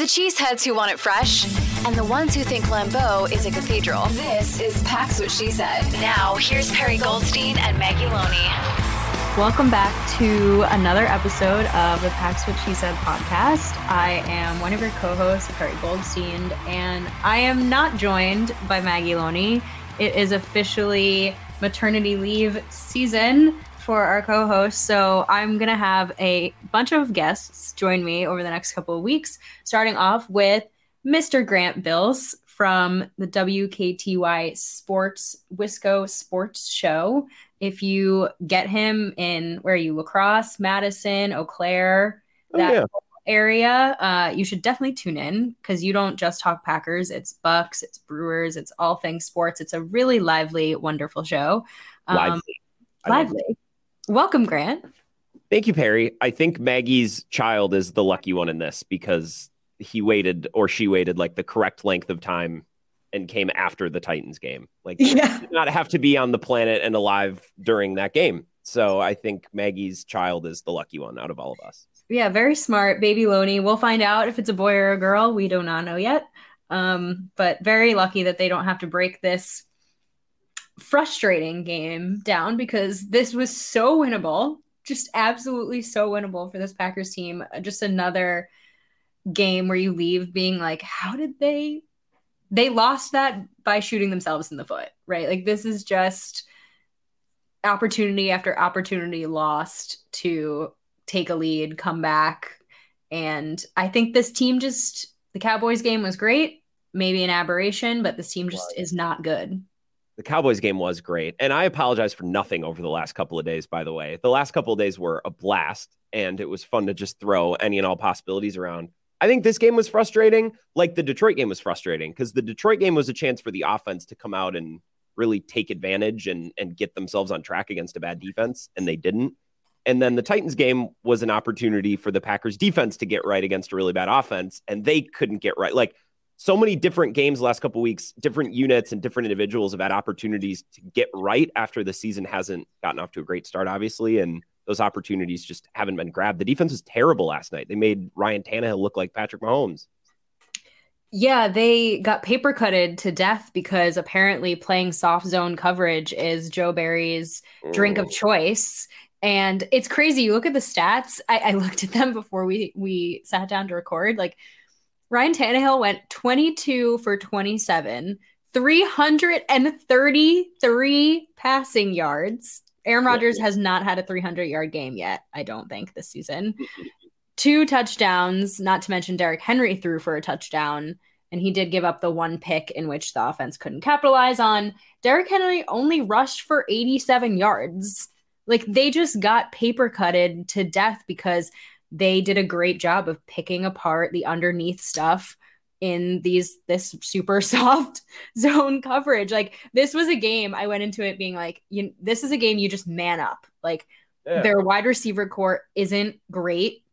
For the cheeseheads who want it fresh and the ones who think Lambeau is a cathedral, this is Pax What She Said. Now, here's Perri Goldstein and Maggie Loney. Welcome back to another episode of the Pax What She Said podcast. I am one of your co-hosts, Perri Goldstein, and I am not joined by Maggie Loney. It is officially maternity leave season for our co-host. So I'm gonna have a bunch of guests join me over the next couple of weeks, starting off with Mr. Grant Bilse from the WKTY Sports Wisco Sports Show. If you get him in where you La Crosse, Madison, Eau Claire, that Oh, yeah. area, uh, you should definitely tune in because you don't just talk Packers. It's Bucks, it's Brewers, it's all things sports. It's a really lively, wonderful show. Um, Lively. Lively. Welcome, Grant. Thank you, Perri. I think Maggie's child is the lucky one in this because he waited or she waited like the correct length of time and came after the Titans game. Like, Yeah. not have to be on the planet and alive during that game. So I think Maggie's child is the lucky one out of all of us. Yeah, very smart, baby Loney. We'll find out if it's a boy or a girl. We do not know yet. Um, but very lucky that they don't have to break this frustrating game down because this was so winnable, just absolutely so winnable for this Packers team. Uh, Just another game where you leave being like, how did they? They lost that by shooting themselves in the foot, right? Like this is just opportunity after opportunity lost to take a lead, come back. And I think this team just, the Cowboys game was great, maybe an aberration, but this team just is not good. The Cowboys game was great. And I apologize for nothing over the last couple of days, by the way. The last couple of days were a blast, and it was fun to just throw any and all possibilities around. I think this game was frustrating, like the Detroit game was frustrating, because the Detroit game was a chance for the offense to come out and really take advantage and, and get themselves on track against a bad defense, and they didn't. And then the Titans game was an opportunity for the Packers defense to get right against a really bad offense, and they couldn't get right. Like so many different games last couple weeks, different units and different individuals have had opportunities to get right after the season hasn't gotten off to a great start, obviously, and those opportunities just haven't been grabbed. The defense was terrible last night. They made Ryan Tannehill look like Patrick Mahomes. Yeah, they got paper cutted to death because apparently playing soft zone coverage is Joe Barry's drink of mm. choice. And it's crazy. You look at the stats. I, I looked at them before we we sat down to record. Like Ryan Tannehill went 22 for 27, 333 passing yards. Aaron Rodgers has not had a 300 yard game yet, I don't think, this season. Two touchdowns, not to mention Derrick Henry threw for a touchdown, and he did give up the one pick in which the offense couldn't capitalize on. Derrick Henry only rushed for 87 yards. Like they just got paper cutted to death because they did a great job of picking apart the underneath stuff in these this super soft zone coverage. Like this was a game I went into it being like, you this is a game you just man up. Like Yeah. their wide receiver core isn't great.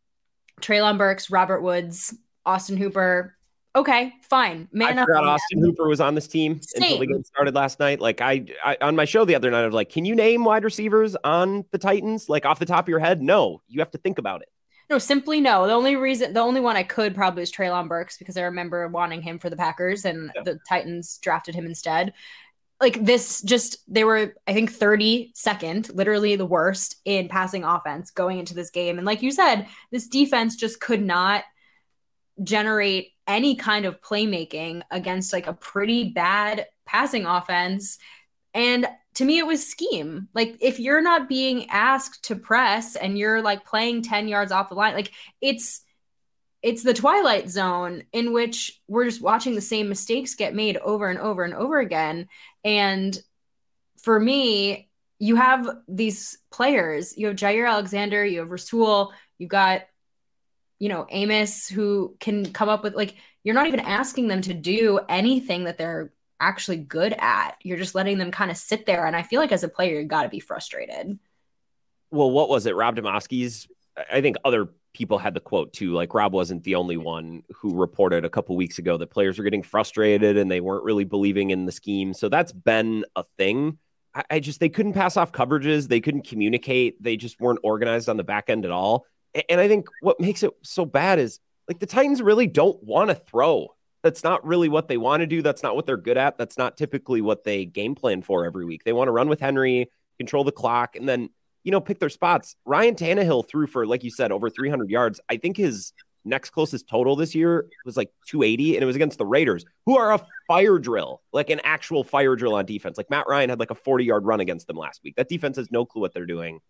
Treylon Burks, Robert Woods, Austin Hooper. Okay, fine. Man I up. forgot Austin. Hooper was on this team until the Same. game started last night. Like I, I on my show the other night, I was like, "Can you name wide receivers on the Titans? Like off the top of your head? No, you have to think about it." No, simply no. The only reason, the only one I could probably is Treylon Burks because I remember wanting him for the Packers and Yeah. the Titans drafted him instead. Like this, just they were, I think, 32nd, literally the worst in passing offense going into this game. And like you said, this defense just could not generate any kind of playmaking against like a pretty bad passing offense. And to me, it was scheme. Like, if you're not being asked to press and you're like playing 10 yards off the line, like it's it's the twilight zone in which we're just watching the same mistakes get made over and over and over again. And for me, you have these players. You have Jaire Alexander, you have Rasul, you've got, you know, Amos who can come up with like you're not even asking them to do anything that they're actually good at. You're just letting them kind of sit there. And I feel like as a player, you got to be frustrated. Well, what was it? Rob Demovsky's. I think other people had the quote too. Like Rob wasn't the only one who reported a couple weeks ago that players were getting frustrated and they weren't really believing in the scheme. So that's been a thing. I, just they couldn't pass off coverages. They couldn't communicate. They just weren't organized on the back end at all. And I think what makes it so bad is like the Titans really don't want to throw. That's not really what they want to do. That's not what they're good at. That's not typically what they game plan for every week. They want to run with Henry, control the clock, and then you know, pick their spots. Ryan Tannehill threw for, like you said, over 300 yards. I think his next closest total this year was like 280, and it was against the Raiders, who are a fire drill, like an actual fire drill on defense. Like Matt Ryan had like a 40 yard run against them last week. That defense has no clue what they're doing.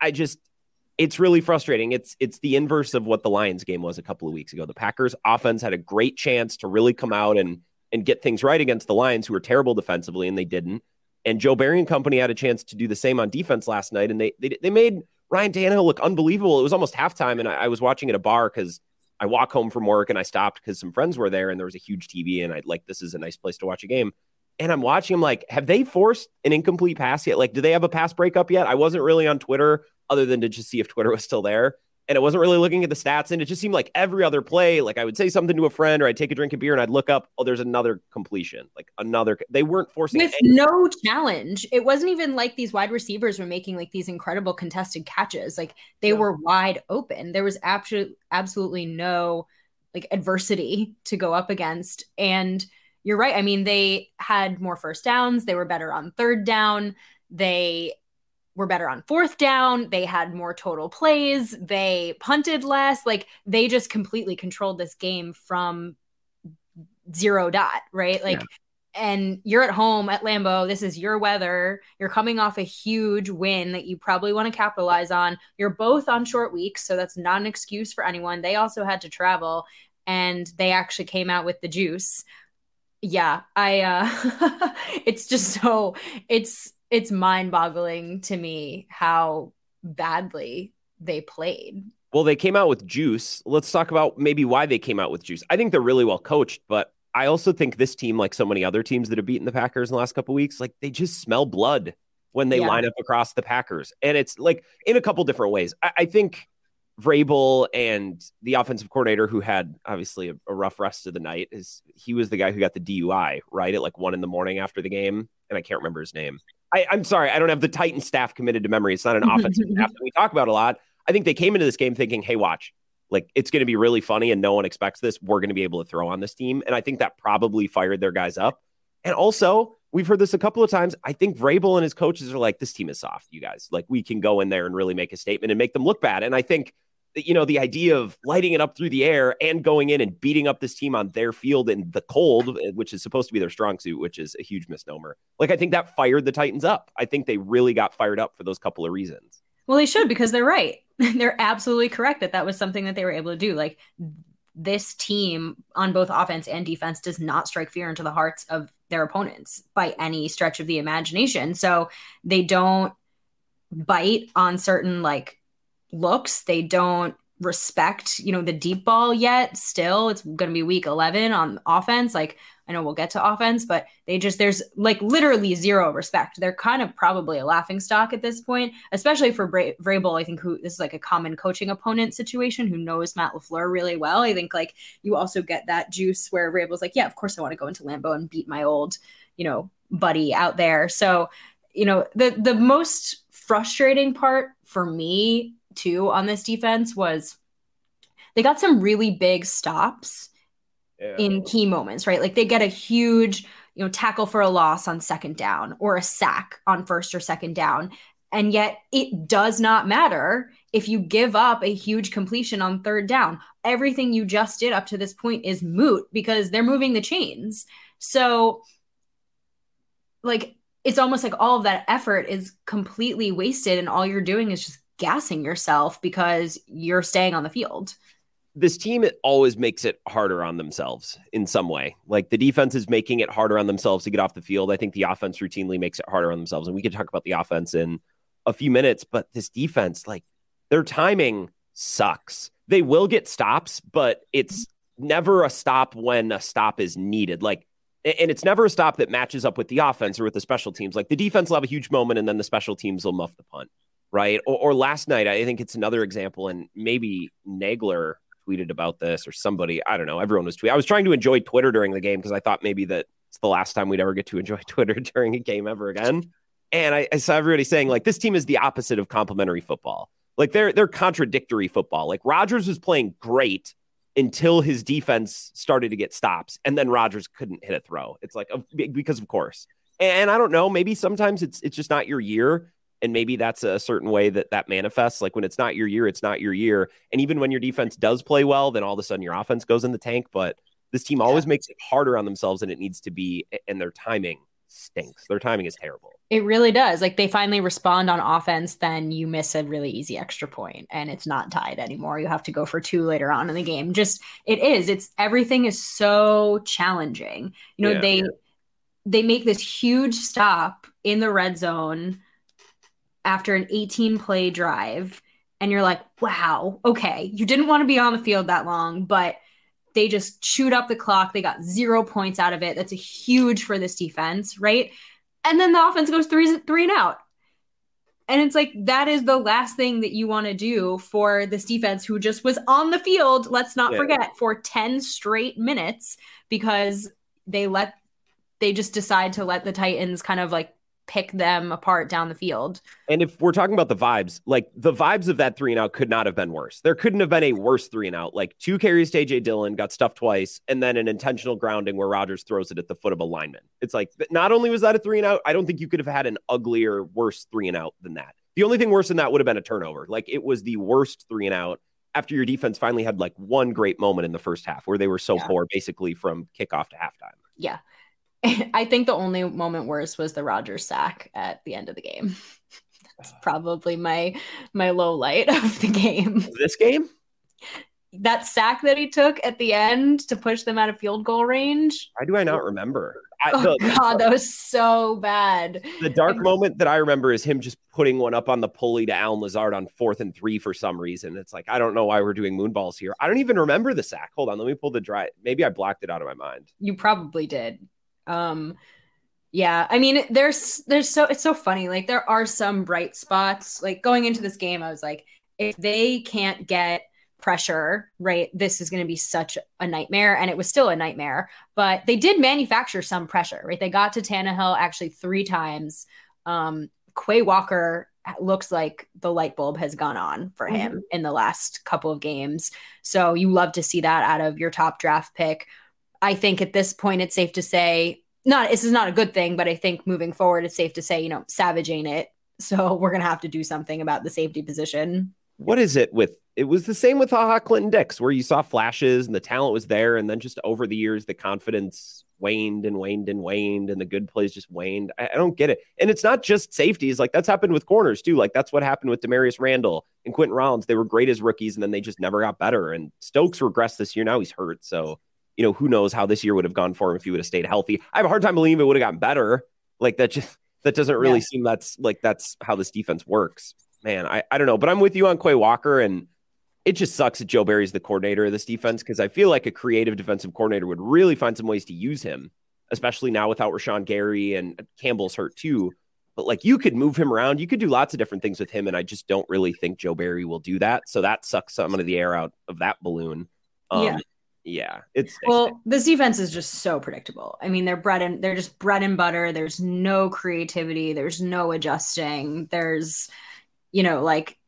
I just, it's really frustrating. It's it's the inverse of what the Lions game was a couple of weeks ago. The Packers offense had a great chance to really come out and and get things right against the Lions, who were terrible defensively, and they didn't. And Joe Barry and company had a chance to do the same on defense last night, and they they, they made Ryan Tannehill look unbelievable. It was almost halftime, and I, I was watching at a bar because I walk home from work and I stopped because some friends were there, and there was a huge TV, and I like this is a nice place to watch a game. And I'm watching. I'm like, have they forced an incomplete pass yet? Like, do they have a pass breakup yet? I wasn't really on Twitter other than to just see if Twitter was still there and it wasn't really looking at the stats. And it just seemed like every other play, like I would say something to a friend or I'd take a drink of beer and I'd look up, oh, there's another completion, like another. They weren't forcing with anything. no challenge. It wasn't even like these wide receivers were making like these incredible contested catches. Like they yeah. were wide open. There was absolutely absolutely no like adversity to go up against. And you're right. I mean, they had more first downs. They were better on third down. They were better on fourth down. They had more total plays. They punted less. Like they just completely controlled this game from zero dot, right? Like, yeah. and you're at home at Lambeau. This is your weather. You're coming off a huge win that you probably want to capitalize on. You're both on short weeks. So that's not an excuse for anyone. They also had to travel and they actually came out with the juice. Yeah, I, uh, it's just so, it's, it's mind-boggling to me how badly they played. Well, they came out with juice. Let's talk about maybe why they came out with juice. I think they're really well coached, but I also think this team, like so many other teams that have beaten the Packers in the last couple weeks, like they just smell blood when they yeah. line up across the Packers. And it's like in a couple different ways. I, I think Vrabel and the offensive coordinator who had obviously a, a, rough rest of the night is he was the guy who got the DUI, right? At like one in the morning after the game. And I can't remember his name. I, am sorry, I don't have the Titan staff committed to memory. It's not an offensive staff that we talk about a lot. I think they came into this game thinking, hey, watch, like it's going to be really funny and no one expects this. We're going to be able to throw on this team. And I think that probably fired their guys up. And also, we've heard this a couple of times. I think Vrabel and his coaches are like, this team is soft, you guys. Like, we can go in there and really make a statement and make them look bad. And I think you know, the idea of lighting it up through the air and going in and beating up this team on their field in the cold, eh, which is supposed to be their strong suit, which is a huge misnomer. Like, I think that fired the Titans up. I think they really got fired up for those couple of reasons. Well, they should because they're right. they're absolutely correct that that was something that they were able to do. Like, this team on both offense and defense does not strike fear into the hearts of their opponents by any stretch of the imagination. So they don't bite on certain like looks. They don't respect, you know, the deep ball yet. Still, it's going to be week 11 on offense. Like, I know we'll get to offense, but they just, there's like literally zero respect. They're kind of probably a laughing stock at this point, especially for Bra- Vrabel. I think who this is like a common coaching opponent situation who knows Matt LaFleur really well. I think like you also get that juice where Vrabel's like, yeah, of course I want to go into Lambeau and beat my old, you know, buddy out there. So, you know, the, the most frustrating part for me too on this defense was they got some really big stops yeah. in key moments, right? Like they get a huge, you know, tackle for a loss on second down or a sack on first or second down. And yet it does not matter if you give up a huge completion on third down, everything you just did up to this point is moot because they're moving the chains. So, like, it's almost like all of that effort is completely wasted, and all you're doing is just gassing yourself because you're staying on the field. This team always makes it harder on themselves in some way. Like the defense is making it harder on themselves to get off the field. I think the offense routinely makes it harder on themselves. And we can talk about the offense in a few minutes, but this defense, like their timing sucks. They will get stops, but it's never a stop when a stop is needed. Like, and it's never a stop that matches up with the offense or with the special teams. Like the defense will have a huge moment and then the special teams will muff the punt right? Or, or, last night, I think it's another example, and maybe Nagler tweeted about this or somebody, I don't know, everyone was tweeting. I was trying to enjoy Twitter during the game because I thought maybe that it's the last time we'd ever get to enjoy Twitter during a game ever again. And I, I saw everybody saying, like, this team is the opposite of complimentary football. Like they're they're contradictory football. Like Rodgers was playing great until his defense started to get stops, and then Rodgers couldn't hit a throw. It's like because of course. And I don't know, maybe sometimes it's it's just not your year and maybe that's a certain way that that manifests like when it's not your year it's not your year and even when your defense does play well then all of a sudden your offense goes in the tank but this team always yeah. makes it harder on themselves than it needs to be and their timing stinks. Their timing is terrible. It really does. Like they finally respond on offense then you miss a really easy extra point and it's not tied anymore. You have to go for two later on in the game. Just it is. It's everything is so challenging. You know yeah, they yeah. they make this huge stop in the red zone after an 18 play drive and you're like, wow, okay, you didn't want to be on the field that long, but they just chewed up the clock. They got zero points out of it. That's a huge for this defense, right? And then the offense goes three three and out. And it's like that is the last thing that you want to do for this defense who just was on the field, let's not yeah. forget, for 10 straight minutes because they let they just decide to let the Titans kind of like pick them apart down the field. And if we're talking about the vibes, like the vibes of that three and out could not have been worse. There couldn't have been a worse three and out. Like two carries to AJ Dillon, got stuffed twice, and then an intentional grounding where Rodgers throws it at the foot of a lineman. It's like not only was that a three and out, I don't think you could have had an uglier, worse three and out than that. The only thing worse than that would have been a turnover. Like it was the worst three and out after your defense finally had like one great moment in the first half where they were so yeah. poor basically from kickoff to halftime. Yeah. I think the only moment worse was the Rodgers sack at the end of the game. That's uh. probably my my low light of the game. This game? That sack that he took at the end to push them out of field goal range. Why do I not remember? I, oh the, God, that was so bad. The dark moment that I remember is him just putting one up on the pulley to Allen Lazard on fourth and three for some reason. It's like I don't know why we're doing moonballs here. I don't even remember the sack. Hold on, let me pull the dry. Maybe I blocked it out of my mind. You probably did. Um, yeah, I mean, there's there's so it's so funny. Like there are some bright spots. Like going into this game, I was like, if they can't get pressure, right, this is going to be such a nightmare. And it was still a nightmare, but they did manufacture some pressure, right? They got to Tannehill actually three times. Um, Quay Walker looks like the light bulb has gone on for him mm-hmm. in the last couple of games. So you love to see that out of your top draft pick. I think at this point it's safe to say not this is not a good thing, but I think moving forward it's safe to say, you know, Savage ain't it. So we're gonna have to do something about the safety position. What is it with it was the same with Ha Ha Clinton-Dix, where you saw flashes and the talent was there, and then just over the years the confidence waned and waned and waned, and the good plays just waned. I, I don't get it. And it's not just safeties, like that's happened with corners too. Like that's what happened with Damarious Randall and Quinten Rollins. They were great as rookies, and then they just never got better. And Stokes regressed this year. Now he's hurt. So you know, who knows how this year would have gone for him if he would have stayed healthy. I have a hard time believing it would have gotten better. Like that just that doesn't really yeah. seem that's like that's how this defense works. Man, I, I don't know, but I'm with you on Quay Walker and it just sucks that Joe Barry's the coordinator of this defense because I feel like a creative defensive coordinator would really find some ways to use him, especially now without Rashan Gary and Campbell's hurt too. But like you could move him around, you could do lots of different things with him, and I just don't really think Joe Barry will do that. So that sucks some of the air out of that balloon. Um, yeah yeah, it's well, this defense is just so predictable. I mean, they're bread and they're just bread and butter. There's no creativity. There's no adjusting. There's, you know, like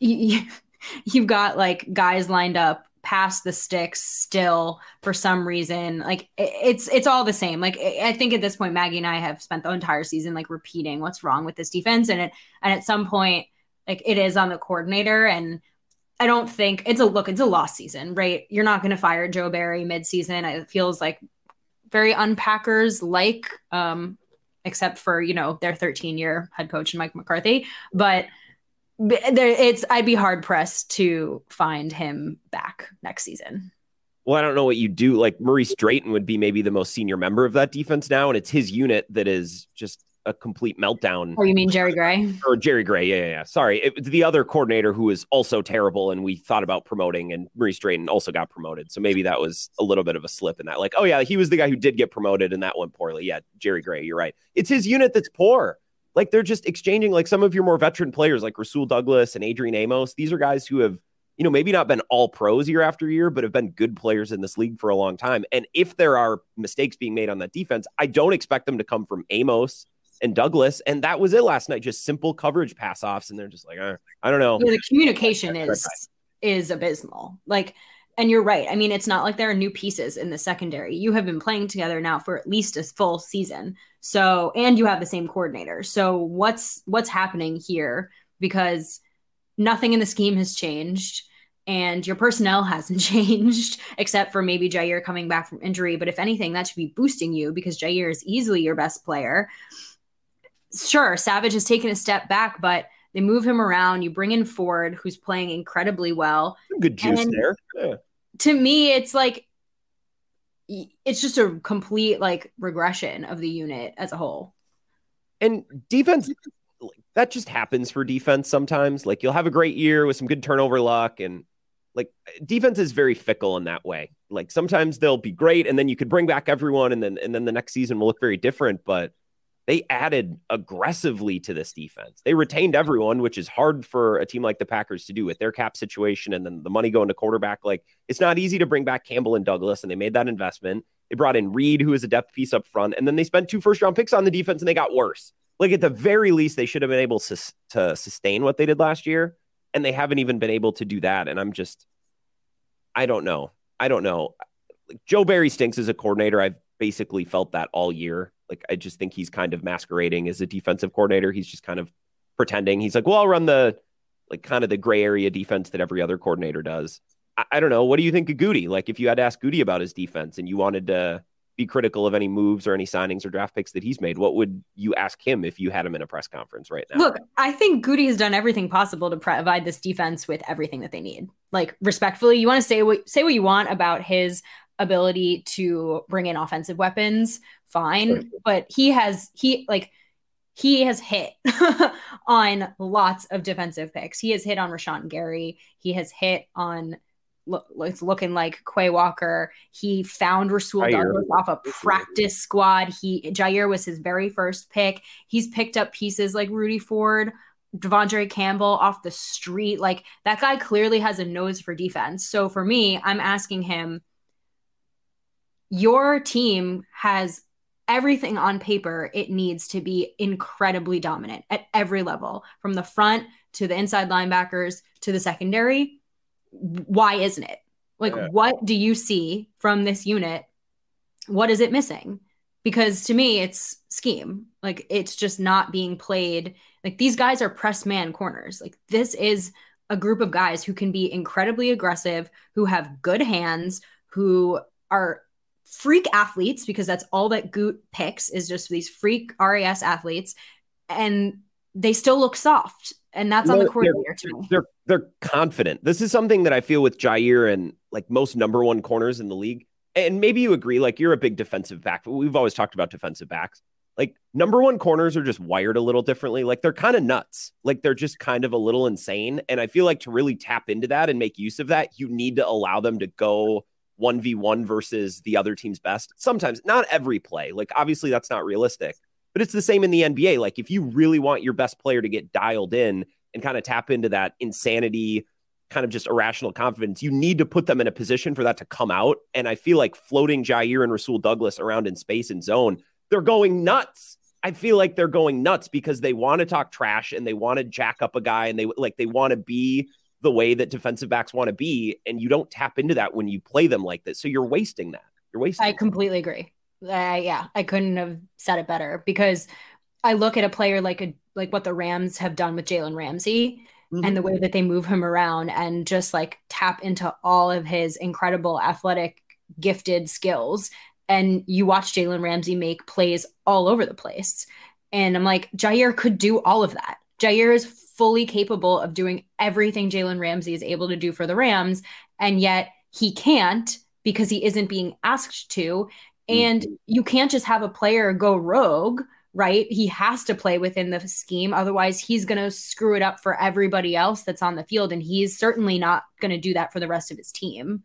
you, you've got like guys lined up past the sticks still for some reason. Like it's it's all the same. Like I think at this point, Maggie and I have spent the entire season like repeating what's wrong with this defense, and it and at some point Like it is on the coordinator. And I don't think it's a look, it's a lost season, right? You're not going to fire Joe Barry midseason. It feels like very unpackers like, um, except for, you know, their 13 year head coach and Mike McCarthy. But there, it's, I'd be hard pressed to find him back next season well, I don't know what you do. Like Maurice Drayton would be maybe the most senior member of that defense now, and it's his unit that is just a complete meltdown. Oh, you mean Jerry Gray? Or Jerry Gray? Yeah, yeah. yeah. Sorry, it, the other coordinator who is also terrible, and we thought about promoting, and Maurice Drayton also got promoted. So maybe that was a little bit of a slip in that. Like, oh yeah, he was the guy who did get promoted, and that went poorly. Yeah, Jerry Gray. You're right. It's his unit that's poor. Like they're just exchanging like some of your more veteran players, like Rasul Douglas and Adrian Amos. These are guys who have you know, maybe not been all pros year after year, but have been good players in this league for a long time. And if there are mistakes being made on that defense, I don't expect them to come from Amos and Douglas. And that was it last night, just simple coverage pass offs. And they're just like, eh, I don't know. The communication is is abysmal. Like, and you're right. I mean, it's not like there are new pieces in the secondary. You have been playing together now for at least a full season. So, and you have the same coordinator. So, what's what's happening here? Because nothing in the scheme has changed and your personnel hasn't changed except for maybe Jaire coming back from injury. But if anything, that should be boosting you because Jaire is easily your best player. Sure, Savage has taken a step back, but they move him around. You bring in Ford, who's playing incredibly well. Good juice and there. Yeah. To me, it's like it's just a complete like regression of the unit as a whole. And defense that just happens for defense sometimes. Like you'll have a great year with some good turnover luck and like defense is very fickle in that way. Like sometimes they'll be great and then you could bring back everyone and then and then the next season will look very different, but they added aggressively to this defense. They retained everyone, which is hard for a team like the Packers to do with their cap situation and then the money going to quarterback. Like it's not easy to bring back Campbell and Douglas, and they made that investment. They brought in Reed, who is a depth piece up front, and then they spent two first round picks on the defense and they got worse like at the very least, they should have been able to, to sustain what they did last year, and they haven't even been able to do that. And I'm just, I don't know. I don't know. Joe Barry stinks as a coordinator. I've basically felt that all year. Like I just think he's kind of masquerading as a defensive coordinator. He's just kind of pretending. He's like, well, I'll run the like kind of the gray area defense that every other coordinator does. I, I don't know. What do you think of Gutey? Like if you had to ask Gutey about his defense and you wanted to be critical of any moves or any signings or draft picks that he's made. What would you ask him if you had him in a press conference right now? Look, I think Gutey has done everything possible to provide this defense with everything that they need. Like respectfully, you want to say what say what you want about his ability to bring in offensive weapons, fine, but he has he like he has hit on lots of defensive picks. He has hit on Rashan Gary. He has hit on look, it's looking like Quay Walker. He found Rasul Douglas off a practice squad. He Jaire was his very first pick. He's picked up pieces like Rudy Ford, De'Vondre Campbell off the street. Like that guy clearly has a nose for defense. So for me, I'm asking him, your team has everything on paper it needs to be incredibly dominant at every level, from the front to the inside linebackers to the secondary why isn't it? Like, yeah. what do you see from this unit? What is it missing? Because to me, it's scheme. Like, it's just not being played. Like, these guys are press man corners. Like, this is a group of guys who can be incredibly aggressive, who have good hands, who are freak athletes because that's all that Goot picks is just these freak RAS athletes. And they still look soft and that's on the coordinator too. They're they're confident. This is something that I feel with Jaire and like most number one corners in the league. And maybe you agree, like you're a big defensive back. We've always talked about defensive backs. Like number one corners are just wired a little differently. Like they're kind of nuts. Like they're just kind of a little insane. And I feel like to really tap into that and make use of that, you need to allow them to go 1v1 versus the other team's best. Sometimes, not every play. Like obviously that's not realistic. But it's the same in the NBA. Like if you really want your best player to get dialed in and kind of tap into that insanity, kind of just irrational confidence, you need to put them in a position for that to come out. And I feel like floating Jaire and Rasul Douglas around in space and zone, they're going nuts. I feel like they're going nuts because they want to talk trash and they want to jack up a guy and they like they want to be the way that defensive backs want to be. And you don't tap into that when you play them like this. So you're wasting that. You're wasting. I completely agree. Uh, yeah, I couldn't have said it better because I look at a player like a like what the Rams have done with Jalen Ramsey, mm-hmm. and the way that they move him around and just like tap into all of his incredible athletic gifted skills and you watch Jalen Ramsey make plays all over the place. And I'm like, Jaire could do all of that. Jaire is fully capable of doing everything Jalen Ramsey is able to do for the Rams, and yet he can't because he isn't being asked to. And mm-hmm. you can't just have a player go rogue, right? He has to play within the scheme. Otherwise, he's going to screw it up for everybody else that's on the field. And he's certainly not going to do that for the rest of his team.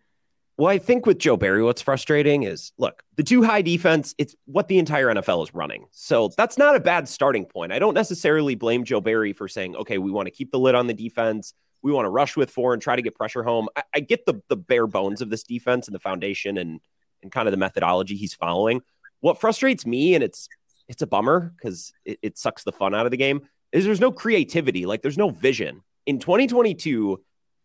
Well, I think with Joe Barry, what's frustrating is look, the two-high defense, it's what the entire NFL is running. So that's not a bad starting point. I don't necessarily blame Joe Barry for saying, okay, we want to keep the lid on the defense. We want to rush with four and try to get pressure home. I, I get the the bare bones of this defense and the foundation and and kind of the methodology he's following. What frustrates me, and it's it's a bummer because it, it sucks the fun out of the game, is there's no creativity. Like there's no vision. In 2022,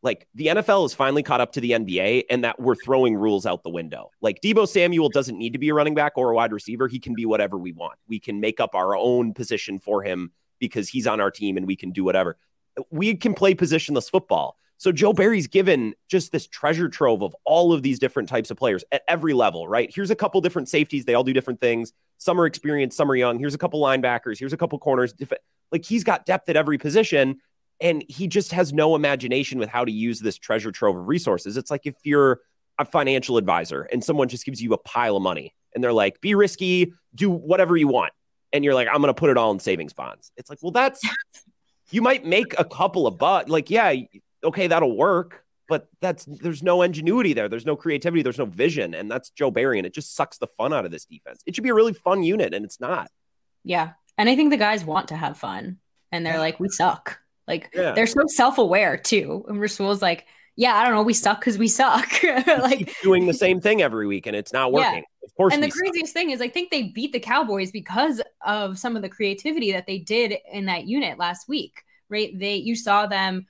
like the NFL has finally caught up to the NBA and that we're throwing rules out the window. Like Deebo Samuel doesn't need to be a running back or a wide receiver. He can be whatever we want. We can make up our own position for him because he's on our team and we can do whatever. We can play positionless football. So Joe Barry's given just this treasure trove of all of these different types of players at every level, right? Here's a couple different safeties. They all do different things. Some are experienced, some are young. Here's a couple linebackers. Here's a couple corners. Like he's got depth at every position and he just has no imagination with how to use this treasure trove of resources. It's like if you're a financial advisor and someone just gives you a pile of money and they're like, be risky, do whatever you want. And you're like, I'm going to put it all in savings bonds. It's like, well, that's, you might make a couple of but like, yeah, okay, that'll work. But that's, there's no ingenuity there. There's no creativity. There's no vision. And that's Joe Barry. And it just sucks the fun out of this defense. It should be a really fun unit and it's not. Yeah. And I think the guys want to have fun and they're like, we suck. Like yeah. they're so self-aware too. And Rasul's like, yeah, I don't know, we suck because we suck. like doing the same thing every week and it's not working. Yeah. Of course. And the craziest suck. thing is I think they beat the Cowboys because of some of the creativity that they did in that unit last week. Right. They you saw them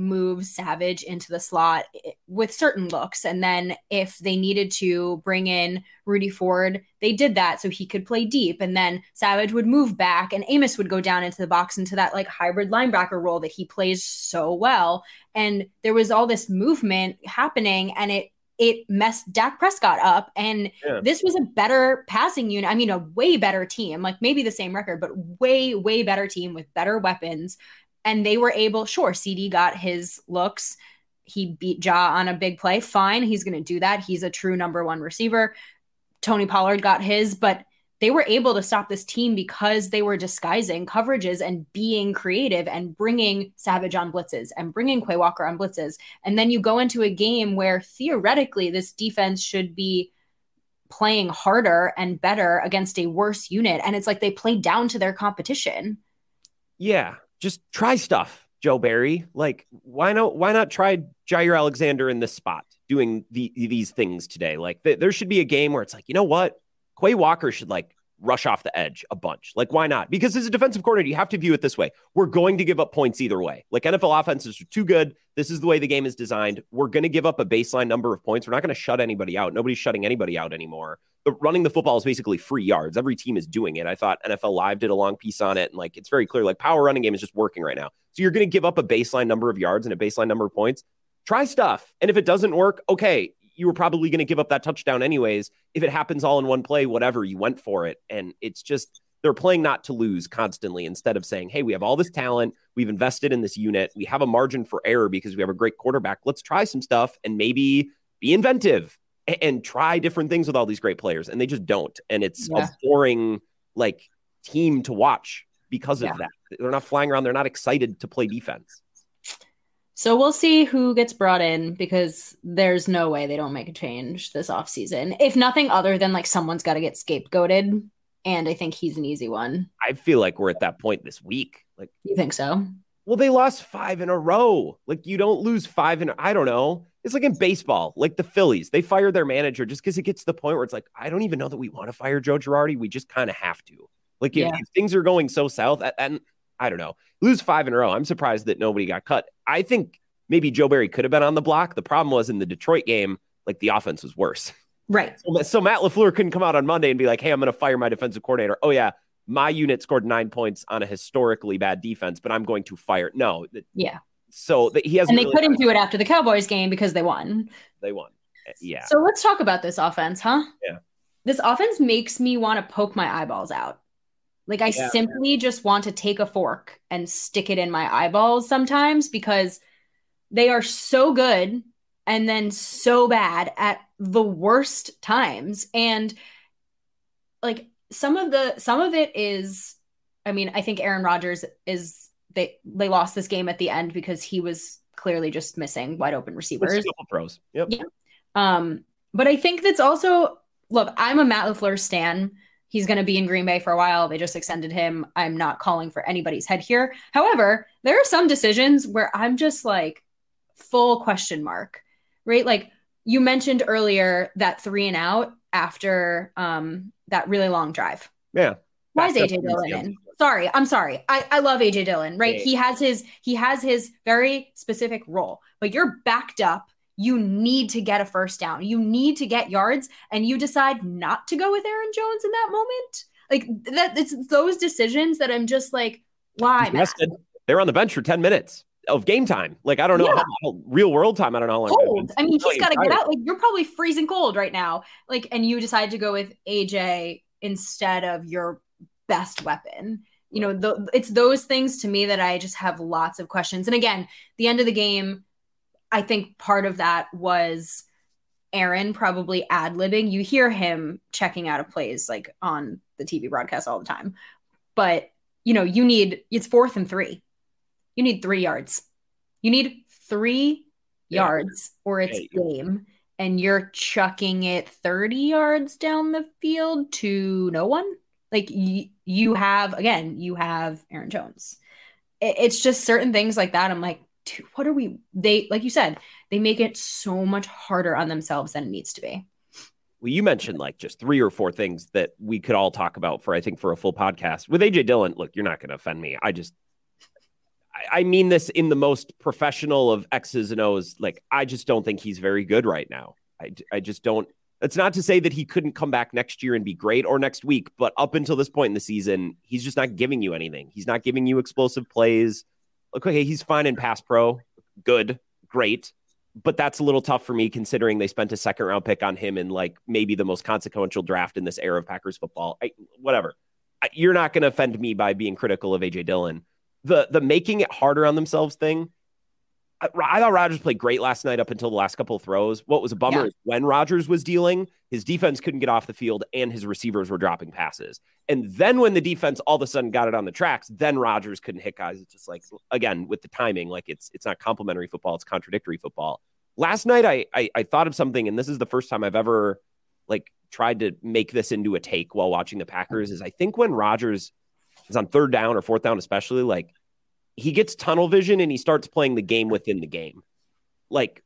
move Savage into the slot eh, with certain looks. And then if they needed to bring in Rudy Ford, they did that so he could play deep. And then Savage would move back and Amos would go down into the box into that like hybrid linebacker role that he plays so well. And there was all this movement happening and it it messed Dak Prescott up. And yeah. this was a better passing unit. I mean, a way better team, like maybe the same record, but way, way better team with better weapons and they were able, sure, CeeDee got his looks. He beat Ja on a big play. Fine. He's going to do that. He's a true number one receiver. Tony Pollard got his, but they were able to stop this team because they were disguising coverages and being creative and bringing Savage on blitzes and bringing Quay Walker on blitzes. And then you go into a game where theoretically this defense should be playing harder and better against a worse unit. And it's like they play down to their competition. Yeah just try stuff, Joe Barry. Like, why not? Why not try Jaire Alexander in this spot doing the, these things today? Like, th- there should be a game where it's like, you know what, Quay Walker should like rush off the edge a bunch. Like, why not? Because as a defensive coordinator, you have to view it this way: we're going to give up points either way. Like NFL offenses are too good. This is the way the game is designed. We're going to give up a baseline number of points. We're not going to shut anybody out. Nobody's shutting anybody out anymore the running the football is basically free yards. Every team is doing it. I thought NFL Live did a long piece on it, and like it's very clear, like power running game is just working right now. So you're going to give up a baseline number of yards and a baseline number of points. Try stuff, and if it doesn't work, okay, you were probably going to give up that touchdown anyways. If it happens all in one play, whatever, you went for it, and it's just they're playing not to lose constantly instead of saying, "Hey, we have all this talent, we've invested in this unit, we have a margin for error because we have a great quarterback. Let's try some stuff and maybe be inventive." And try different things with all these great players, and they just don't. And it's yeah. a boring like team to watch because of yeah. that. They're not flying around. They're not excited to play defense. So we'll see who gets brought in because there's no way they don't make a change this offseason. If nothing other than like someone's got to get scapegoated. And I think he's an easy one. I feel like we're at that point this week. Like you think so? Well, they lost five in a row. Like you don't lose five in I don't know. It's like in baseball, like the Phillies. They fired their manager just because it gets to the point where it's like, I don't even know that we want to fire Joe Girardi. We just kind of have to. Like yeah. if, if, things are going so south, and I don't know, lose five in a row. I'm surprised that nobody got cut. I think maybe Joe Barry could have been on the block. The problem was in the Detroit game, like the offense was worse. Right. So, so Matt LaFleur couldn't come out on Monday and be like, hey, I'm going to fire my defensive coordinator. Oh, yeah, my unit scored nine points on a historically bad defense, but I'm going to fire. No. Yeah So that he has and they couldn't do it after the Cowboys game because they won. They won. Eh, Yeah. So let's talk about this offense, huh? Yeah. This offense makes me want to poke my eyeballs out. Like I Yeah. simply just want to take a fork and stick it in my eyeballs sometimes because they are so good and then so bad at the worst times and like some of the some of it is I mean, I think Aaron Rodgers is they they lost this game at the end because he was clearly just missing wide open receivers. throws. Yep. Yeah. Um, but I think that's also look, I'm a Matt LaFleur stan. He's going to be in Green Bay for a while. They just extended him. I'm not calling for anybody's head here. However, there are some decisions where I'm just like full question mark, right? Like you mentioned earlier that three and out after um, that really long drive. Yeah. Why is AJ Dillon in? Sorry, I'm sorry. I, I love AJ Dillon, right? Yeah. He has his he has his very specific role, but you're backed up. You need to get a first down. You need to get yards, and you decide not to go with Aaron Jones in that moment. Like that, it's those decisions that I'm just like, why? They're on the bench for 10 minutes of game time. Like, I don't know, Yeah. how, real world time. I don't know how Cold. I mean, he's got to get out. Like you're probably freezing cold right now. Like, and you decide to go with AJ instead of your best weapon. You know, the, it's those things to me that I just have lots of questions. And again, the end of the game, I think part of that was Aaron probably ad libbing. You hear him checking out of plays like on the TV broadcast all the time. But, you know, you need it's fourth and three. You need three yards. You need three Yeah. yards or it's Yeah, game. And you're chucking it 30 yards down the field to no one. Like y- you have, again, you have Aaron Jones. It- it's just certain things like that. I'm like, what are we? They, like you said, they make it so much harder on themselves than it needs to be. Well, you mentioned like just three or four things that we could all talk about for, I think, for a full podcast. With AJ Dillon, look, you're not going to offend me. I just, I, I mean this in the most professional of X's and O's. Like, I just don't think he's very good right now. I, I just don't. That's not to say that he couldn't come back next year and be great or next week, but up until this point in the season, he's just not giving you anything. He's not giving you explosive plays. Okay, he's fine in pass pro, good, great, but that's a little tough for me considering they spent a second round pick on him in like maybe the most consequential draft in this era of Packers football. I, whatever. I, you're not going to offend me by being critical of AJ Dillon. The the making it harder on themselves thing. I, I thought Rodgers played great last night up until the last couple of throws. What was a bummer Yeah. is when Rodgers was dealing, his defense couldn't get off the field and his receivers were dropping passes. And then when the defense all of a sudden got it on the tracks, then Rodgers couldn't hit guys. It's just like again with the timing, like it's it's not complementary football, it's contradictory football. Last night I, I I thought of something, and this is the first time I've ever like tried to make this into a take while watching the Packers. Is I think when Rodgers is on third down or fourth down, especially like he gets tunnel vision and he starts playing the game within the game. Like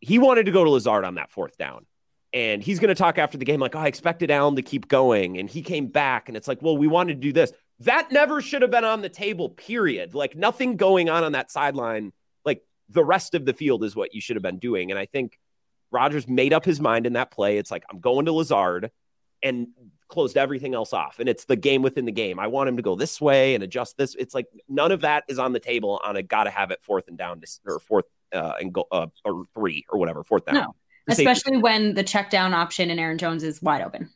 he wanted to go to Lazard on that fourth down. And he's going to talk after the game, like, oh, I expected Allen to keep going. And he came back. And it's like, well, we wanted to do this. That never should have been on the table, period. Like, nothing going on on that sideline. Like, the rest of the field is what you should have been doing. And I think Rodgers made up his mind in that play. It's like, I'm going to Lazard and closed everything else off. And it's the game within the game. I want him to go this way and adjust this. It's like none of that is on the table on a got to have it fourth and down to, or fourth uh, and go uh, or three or whatever, fourth down. No, The safety. especially when the check down option in Aaron Jones is wide open.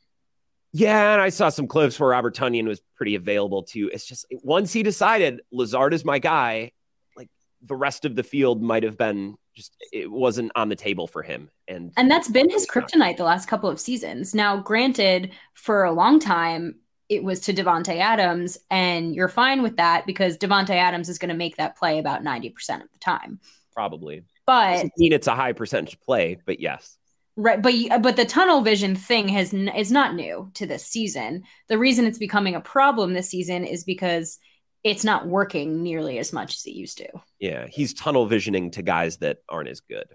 Yeah, and I saw some clips where Robert Tonyan was pretty available too. It's just once he decided Lazard is my guy, like the rest of the field might have been just it wasn't on the table for him. And And that's been his kryptonite the last couple of seasons. Now, granted, for a long time, it was to Davante Adams, and you're fine with that because Davante Adams is going to make that play about 90% of the time. probably But doesn't mean it's a high percentage play, but yes. right, but but the tunnel vision thing has is not new to this season. The reason it's becoming a problem this season is because it's not working nearly as much as it used to. Yeah, he's tunnel visioning to guys that aren't as good.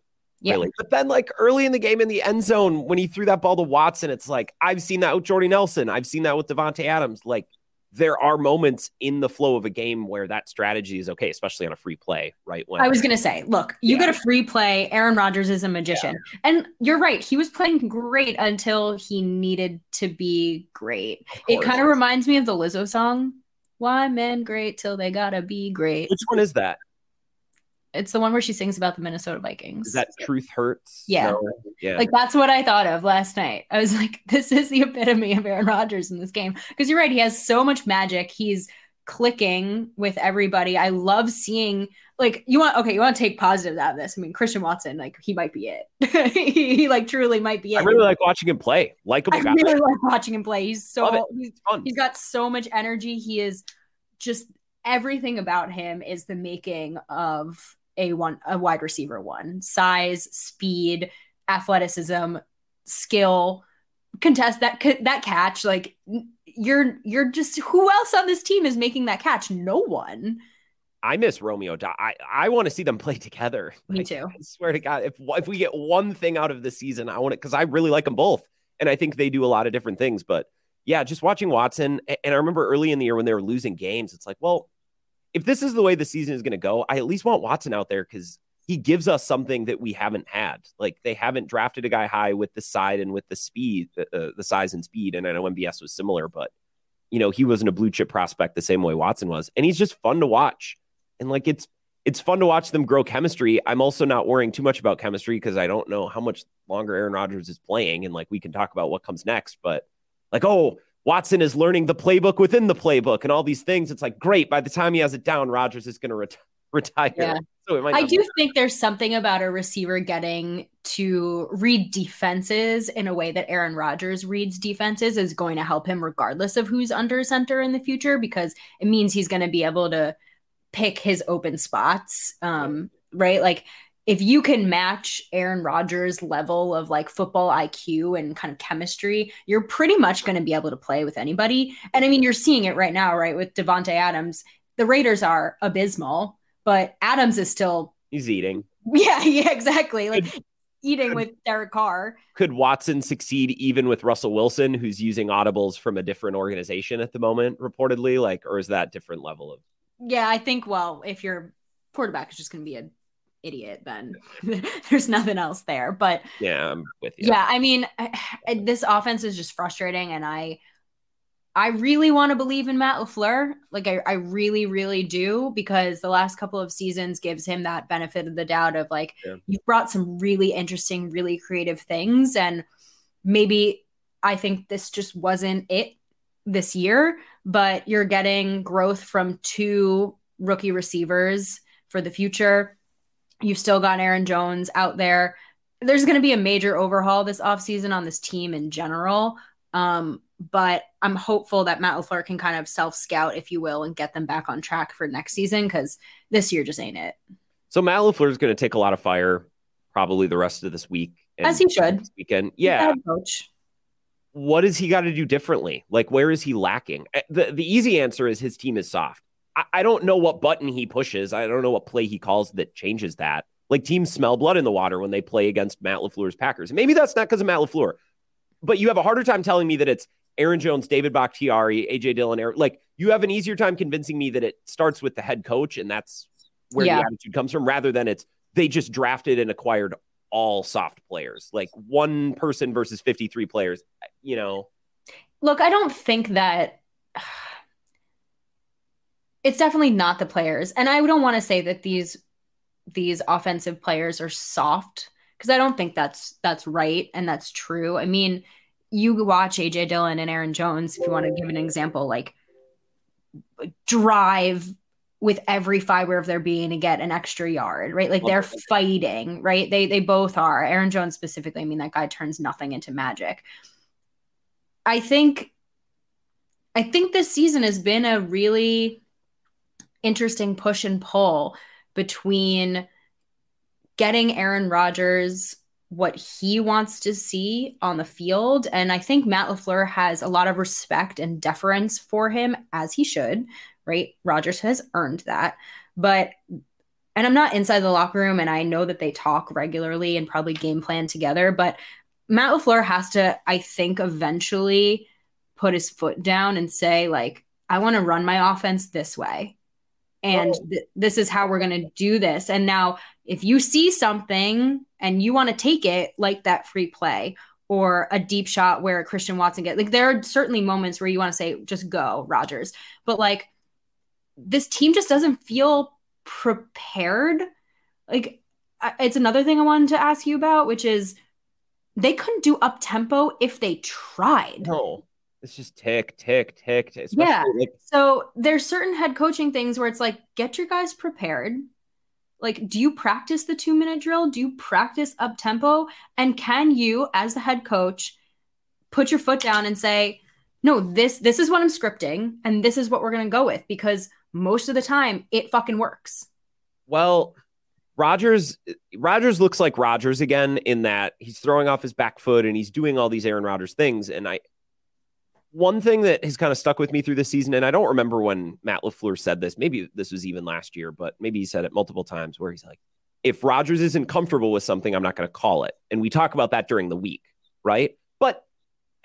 Yeah. Really. But then, like early in the game in the end zone, when he threw that ball to Watson, it's like I've seen that with Jordy Nelson. I've seen that with Davante Adams. Like there are moments in the flow of a game where that strategy is okay, especially on a free play, right? When I was going to say, look, you Yeah. get a free play. Aaron Rodgers is a magician. And you're right. He was playing great until he needed to be great. It kind of reminds me of the Lizzo song, Why Men Great Till They Gotta Be Great. which one is that? It's the one where she sings about the Minnesota Vikings. Is that Truth Hurts? Yeah. No? Yeah. Like that's what I thought of last night. I was like, this is the epitome of Aaron Rodgers in this game. Because you're right, he has so much magic. He's clicking with everybody. I love seeing like you want okay, you want to take positives out of this. I mean, Christian Watson, like he might be it. he, he, like truly might be it. I really like watching him play. Likeable I guy. really like watching him play. He's so he's, he's got so much energy. He is just everything about him is the making of a one a wide receiver one. Size, speed, athleticism, skill, contest that that catch like you're you're just who else on this team is making that catch? No one. I miss Romeo. I I want to see them play together. Me Like, too. I swear to God, if if we get one thing out of the season, I want it because I really like them both, and I think they do a lot of different things. But yeah, just watching Watson, and I remember early in the year when they were losing games, it's like, well, if this is the way the season is going to go, I at least want Watson out there because he gives us something that we haven't had. Like they haven't drafted a guy high with the side and with the speed, uh, the size and speed. And I know MVS was similar, but you know he wasn't a blue chip prospect the same way Watson was, and he's just fun to watch. And like it's it's fun to watch them grow chemistry. I'm also not worrying too much about chemistry because I don't know how much longer Aaron Rodgers is playing, and like we can talk about what comes next. But like, oh, Watson is learning the playbook within the playbook and all these things. It's like great. By the time he has it down, Rodgers is going to ret- retire. Yeah. So it might I do be- think there's something about a receiver getting to read defenses in a way that Aaron Rodgers reads defenses is going to help him regardless of who's under center in the future because it means he's going to be able to pick his open spots. Um, right? Like if you can match Aaron Rodgers' level of like football IQ and kind of chemistry, you're pretty much going to be able to play with anybody. And I mean, you're seeing it right now, right? With Davante Adams, the Raiders are abysmal, but Adams is still, he's eating. yeah, yeah, exactly. Like eating with Derek Carr. Could Watson succeed even with Russell Wilson, who's using audibles from a different organization at the moment, reportedly? Like, or is that different level of Yeah, I think, well, if your quarterback is just going to be an idiot, then there's nothing else there. But yeah, I'm with you. yeah, I mean, I, this offense is just frustrating, and I, I really want to believe in Matt LaFleur. Like I, I really, really do, because the last couple of seasons gives him that benefit of the doubt of like Yeah. you've brought some really interesting, really creative things, and maybe I think this just wasn't it this year, but you're getting growth from two rookie receivers for the future. You've still got Aaron Jones out there. There's going to be a major overhaul this offseason on this team in general. Um, but I'm hopeful that Matt LaFleur can kind of self scout, if you will, and get them back on track for next season because this year just ain't it. So Matt LaFleur is going to take a lot of fire probably the rest of this week. and As he should. This weekend. Yeah. coach. What does he got to do differently? Like, where is he lacking? Uh, The, the easy answer is his team is soft. I, I don't know what button he pushes. I don't know what play he calls that changes that. Like, teams smell blood in the water when they play against Matt LaFleur's Packers. Maybe that's not because of Matt LaFleur, but you have a harder time telling me that it's Aaron Jones, David Bakhtiari, AJ Dillon. Aaron- Like, you have an easier time convincing me that it starts with the head coach and that's where Yeah. the attitude comes from rather than it's they just drafted and acquired all soft players, like one person versus 53 players. You know, Look, I don't think that it's definitely not the players. And I don't want to say that these these offensive players are soft because I don't think that's that's right and that's true. I mean, you watch AJ Dillon and Aaron Jones if you want to give an example like drive with every fiber of their being to get an extra yard, right? Like they're fighting, right? They they both are. Aaron Jones specifically, I mean that guy turns nothing into magic. I think I think this season has been a really interesting push and pull between getting Aaron Rodgers what he wants to see on the field. And I think Matt LaFleur has a lot of respect and deference for him, as he should, right? Rodgers has earned that. But, and I'm not inside the locker room and I know that they talk regularly and probably game plan together, but Matt LaFleur has to, I think, eventually put his foot down and say, like, I want to run my offense this way. And oh. th- this is how we're going to do this. And now, if you see something and you want to take it, like that free play or a deep shot where Christian Watson get like, there are certainly moments where you want to say, just go, Rodgers. But like, this team just doesn't feel prepared like it's another thing I wanted to ask you about, which is they couldn't do up tempo if they tried. No, it's just tick, tick, tick. tick yeah. Like- so there's certain head coaching things where it's like, get your guys prepared. Like, do you practice the two minute drill? Do you practice up tempo? And can you, as the head coach, put your foot down and say, no, this this is what I'm scripting, and this is what we're gonna go with because most of the time it fucking works. Well, Rodgers Rodgers looks like Rodgers again in that he's throwing off his back foot and he's doing all these Aaron Rodgers things. And I one thing that has kind of stuck with me through the season, and I don't remember when Matt LaFleur said this, maybe this was even last year, but maybe he said it multiple times where he's like, if Rodgers isn't comfortable with something, I'm not going to call it. And we talk about that during the week, right?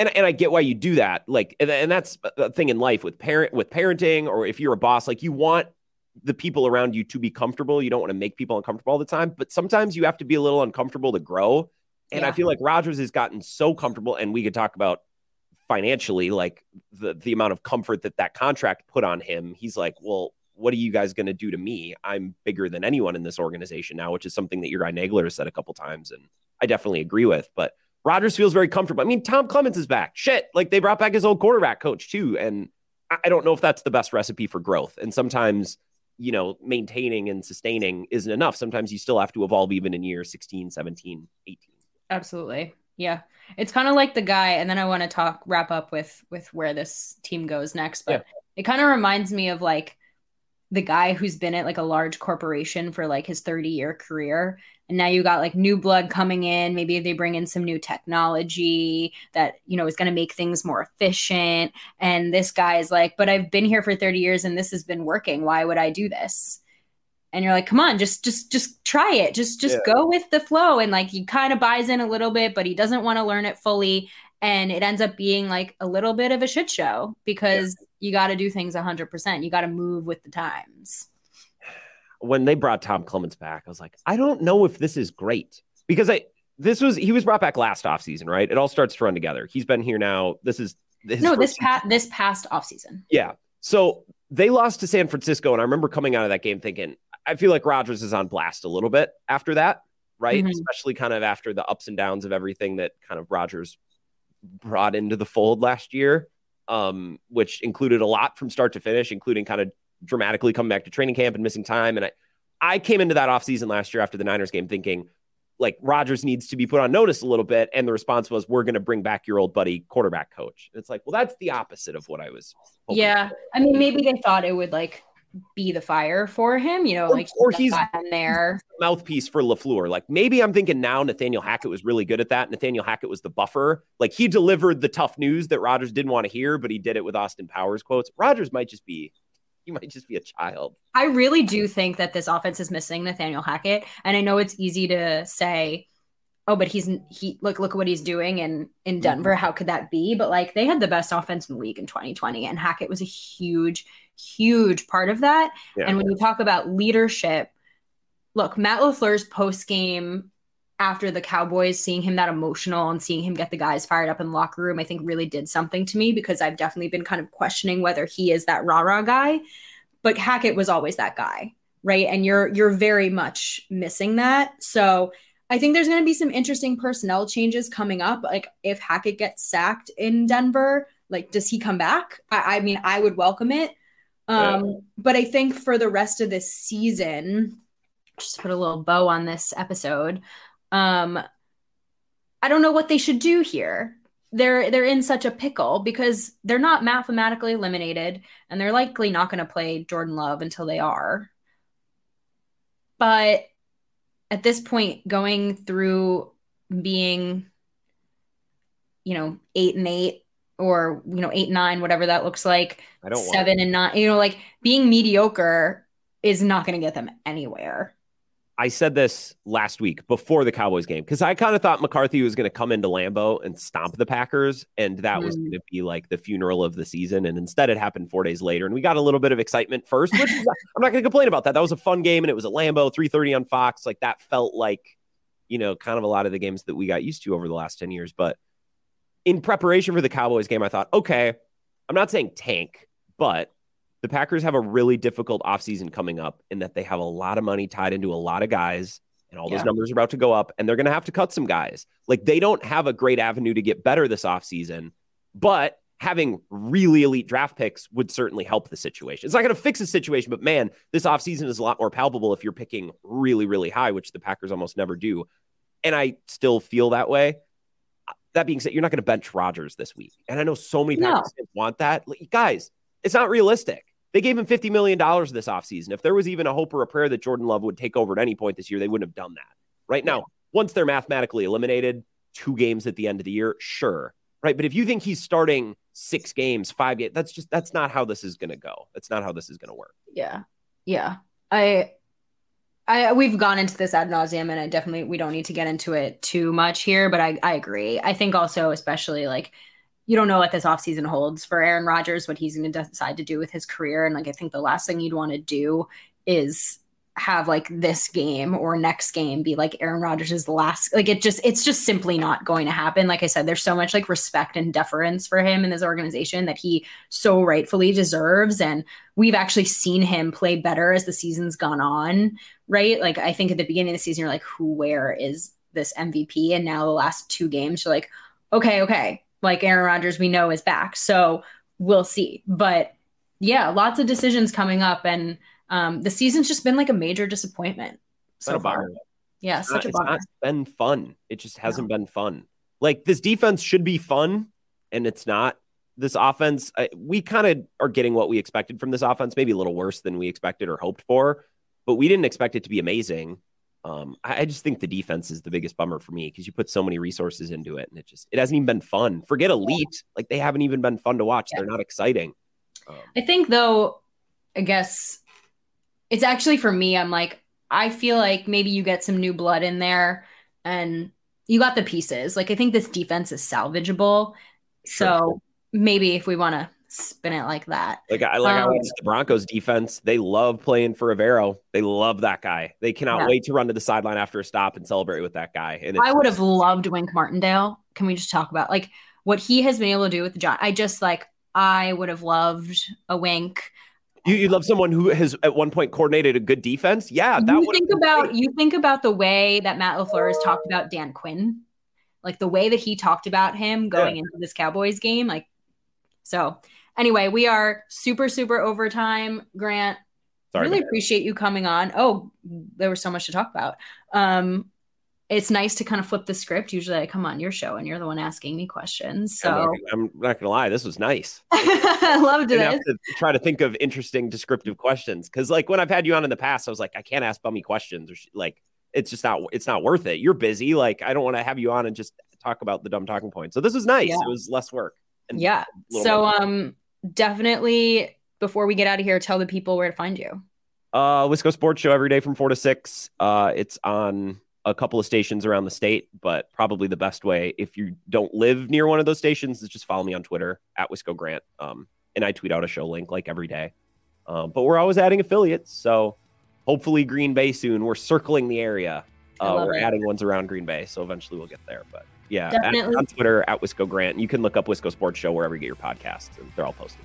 And, and I get why you do that. Like, and, and that's a thing in life with parent with parenting, or if you're a boss, like you want the people around you to be comfortable. You don't want to make people uncomfortable all the time, but sometimes you have to be a little uncomfortable to grow. And yeah. I feel like Rodgers has gotten so comfortable, and we could talk about financially, like the the amount of comfort that that contract put on him. He's like, well, what are you guys going to do to me? I'm bigger than anyone in this organization now, which is something that your guy Nagler has said a couple times, and I definitely agree with. But Rodgers feels very comfortable. I mean, Tom Clements is back. Shit, like they brought back his old quarterback coach too, and I don't know if that's the best recipe for growth. And sometimes you know, maintaining and sustaining isn't enough. Sometimes you still have to evolve even in year 16, 17, 18. Absolutely. Yeah. It's kind of like the guy and then I want to talk wrap up with with where this team goes next, but yeah. it kind of reminds me of like the guy who's been at like a large corporation for like his 30 year career and now you got like new blood coming in. Maybe they bring in some new technology that you know is going to make things more efficient. And this guy is like but i've been here for 30 years and this has been working. Why would i do this? And you're like come on just just just try it. Just just yeah. go with the flow. And like he kind of buys in a little bit but he doesn't want to learn it fully. And it ends up being like a little bit of a shit show because yeah. You got to do things 100% you got to move with the times. When they brought tom clements back i was like i don't know if this is great. Because i this was he was brought back last offseason right? It all starts to run together. He's been here now. This is no this past this past offseason. Yeah. So they lost to san francisco and i remember coming out of that game thinking i feel like rodgers is on blast a little bit after that right? Mm-hmm. especially kind of after the ups and downs of everything that kind of rodgers brought into the fold last year, um, which included a lot from start to finish, including kind of dramatically coming back to training camp and missing time. And I, I came into that offseason last year after the Niners game thinking like Rodgers needs to be put on notice a little bit. And the response was, we're going to bring back your old buddy quarterback coach. And it's like, well, that's the opposite of what I was. Yeah. For. I mean, maybe they thought it would like be the fire for him, you know, or, like or he's there mouthpiece for LaFleur. Like maybe I'm thinking now Nathaniel Hackett was really good at that. Nathaniel Hackett was the buffer. Like he delivered the tough news that Rodgers didn't want to hear, but he did it with Austin Powers quotes. Rodgers might just be he might just be a child. I really do think that this offense is missing Nathaniel Hackett. And I know it's easy to say, oh, but he's he look look at what he's doing in in mm-hmm. Denver. How could that be? But like they had the best offense in the league in 2020, and Hackett was a huge, huge part of that. Yeah. And when you talk about leadership, look, Matt LaFleur's post game after the Cowboys, seeing him that emotional and seeing him get the guys fired up in the locker room, I think really did something to me because I've definitely been kind of questioning whether he is that rah rah guy. But Hackett was always that guy, right? And you're you're very much missing that. So I think there's going to be some interesting personnel changes coming up. Like if Hackett gets sacked in Denver, like does he come back? I, I mean, I would welcome it. Um, yeah. But I think for the rest of this season, just put a little bow on this episode. Um, I don't know what they should do here. They're they're in such a pickle because they're not mathematically eliminated, and they're likely not going to play Jordan Love until they are. But at this point, going through being, you know, eight and eight or you know eight nine whatever that looks like I don't seven and nine you know like being mediocre is not going to get them anywhere I said this last week before the Cowboys game because I kind of thought McCarthy was going to come into Lambeau and stomp the Packers, and that mm. was going to be like the funeral of the season. And instead, it happened four days later, and we got a little bit of excitement first, which is, I'm not going to complain about that. That was a fun game, and it was at Lambeau, 3:30 on Fox. Like that felt like, you know, kind of a lot of the games that we got used to over the last 10 years. But in preparation for the Cowboys game, I thought, okay, I'm not saying tank, but the Packers have a really difficult offseason coming up in that they have a lot of money tied into a lot of guys and all Yeah. those numbers are about to go up and they're going to have to cut some guys. Like they don't have a great avenue to get better this offseason, but having really elite draft picks would certainly help the situation. It's not going to fix the situation, but man, this offseason is a lot more palpable if you're picking really, really high, which the Packers almost never do. And I still feel that way. That being said, you're not going to bench Rodgers this week. And I know so many No. Packers want that. Like, guys, it's not realistic. They gave him $50 million this offseason. If there was even a hope or a prayer that Jordan Love would take over at any point this year, they wouldn't have done that. Right now, once they're mathematically eliminated, two games at the end of the year, sure. Right. But if you think he's starting six games, five games, that's just, that's not how this is going to go. That's not how this is going to work. Yeah. Yeah. I I we've gone into this ad nauseum and I definitely we don't need to get into it too much here, but I, I agree. I think also especially like you don't know what this offseason holds for Aaron Rodgers, what he's gonna decide to do with his career. And like I think the last thing you'd want to do is have like this game or next game be like Aaron Rodgers' last like it just it's just simply not going to happen. Like I said, there's so much like respect and deference for him in this organization that he so rightfully deserves. And we've actually seen him play better as the season's gone on, right? Like I think at the beginning of the season, you're like, who where is this MVP? And now the last two games, you're like, okay, okay, like Aaron Rodgers, we know is back. So we'll see. But yeah, lots of decisions coming up and um, the season's just been like a major disappointment so far. bummer. Yeah, It's such not, a it's bummer. not been fun. It just hasn't been fun. Like this defense should be fun, and it's not. This offense, I, we kind of are getting what we expected from this offense, maybe a little worse than we expected or hoped for, but we didn't expect it to be amazing. Um, I, I just think the defense is the biggest bummer for me because you put so many resources into it, and it just it hasn't even been fun. Forget elite, like they haven't even been fun to watch. Yeah. They're not exciting. Um, I think though, I guess it's actually for me, I'm like, I feel like maybe you get some new blood in there and you got the pieces. Like I think this defense is salvageable. So sure. maybe if we want to spin it like that. Like I like I Um, watched the Broncos defense. They love playing for Evero. They love that guy. They cannot Yeah. wait to run to the sideline after a stop and celebrate with that guy. And I would have loved Wink Martindale. Can we just talk about like what he has been able to do with the John? I just like I would have loved a wink. you, you love someone who has at one point coordinated a good defense. Yeah, that you think about you think about the way that Matt LaFleur has talked about Dan Quinn, like the way that he talked about him going into this Cowboys game. Like, so anyway, we are super, super overtime. Grant, Sorry, really appreciate you coming on. Oh, there was so much to talk about. Um, it's nice to kind of flip the script. Usually I come on your show and you're the one asking me questions. I'm, So I'm not gonna lie, this was nice. I loved I have to try to think of interesting descriptive questions because, like, when I've had you on in the past, I was like, I can't ask bummy questions or sh- like it's just not it's not worth it. You're busy. Like, I don't want to have you on and just talk about the dumb talking points. So this was nice. Yeah. It was less work. And Yeah. So um definitely before we get out of here, tell the people where to find you. Uh, Wisco Sports Show every day from four to six. Uh, it's on a couple of stations around the state, but probably the best way if you don't live near one of those stations is just follow me on Twitter at Wisco Grant. Um, and I tweet out a show link like every day. Um, but we're always adding affiliates, so hopefully Green Bay soon. We're circling the area. Uh, we're it. adding ones around Green Bay, so eventually we'll get there. But yeah, Definitely. on Twitter at Wisco Grant. You can look up Wisco Sports Show wherever you get your podcasts, and they're all posted.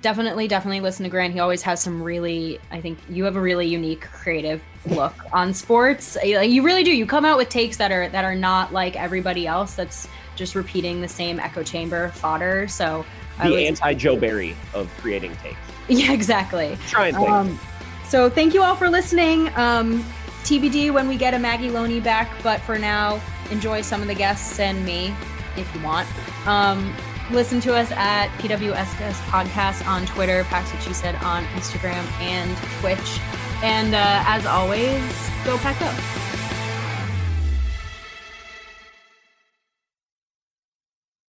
Definitely, definitely listen to Grant. He always has some really, I think you have a really unique, creative look on sports. You you really do. You come out with takes that are that are not like everybody else. That's just repeating the same echo chamber fodder. So The anti Joe Barry of creating takes. yeah, exactly. Try and think. Um, so thank you all for listening. Um, TBD when we get a Maggie Loney back, but for now, enjoy some of the guests and me if you want. Um, listen to us at PWSS Podcast on Twitter, Pax What She Said on Instagram and Twitch. And uh, as always, go pack up.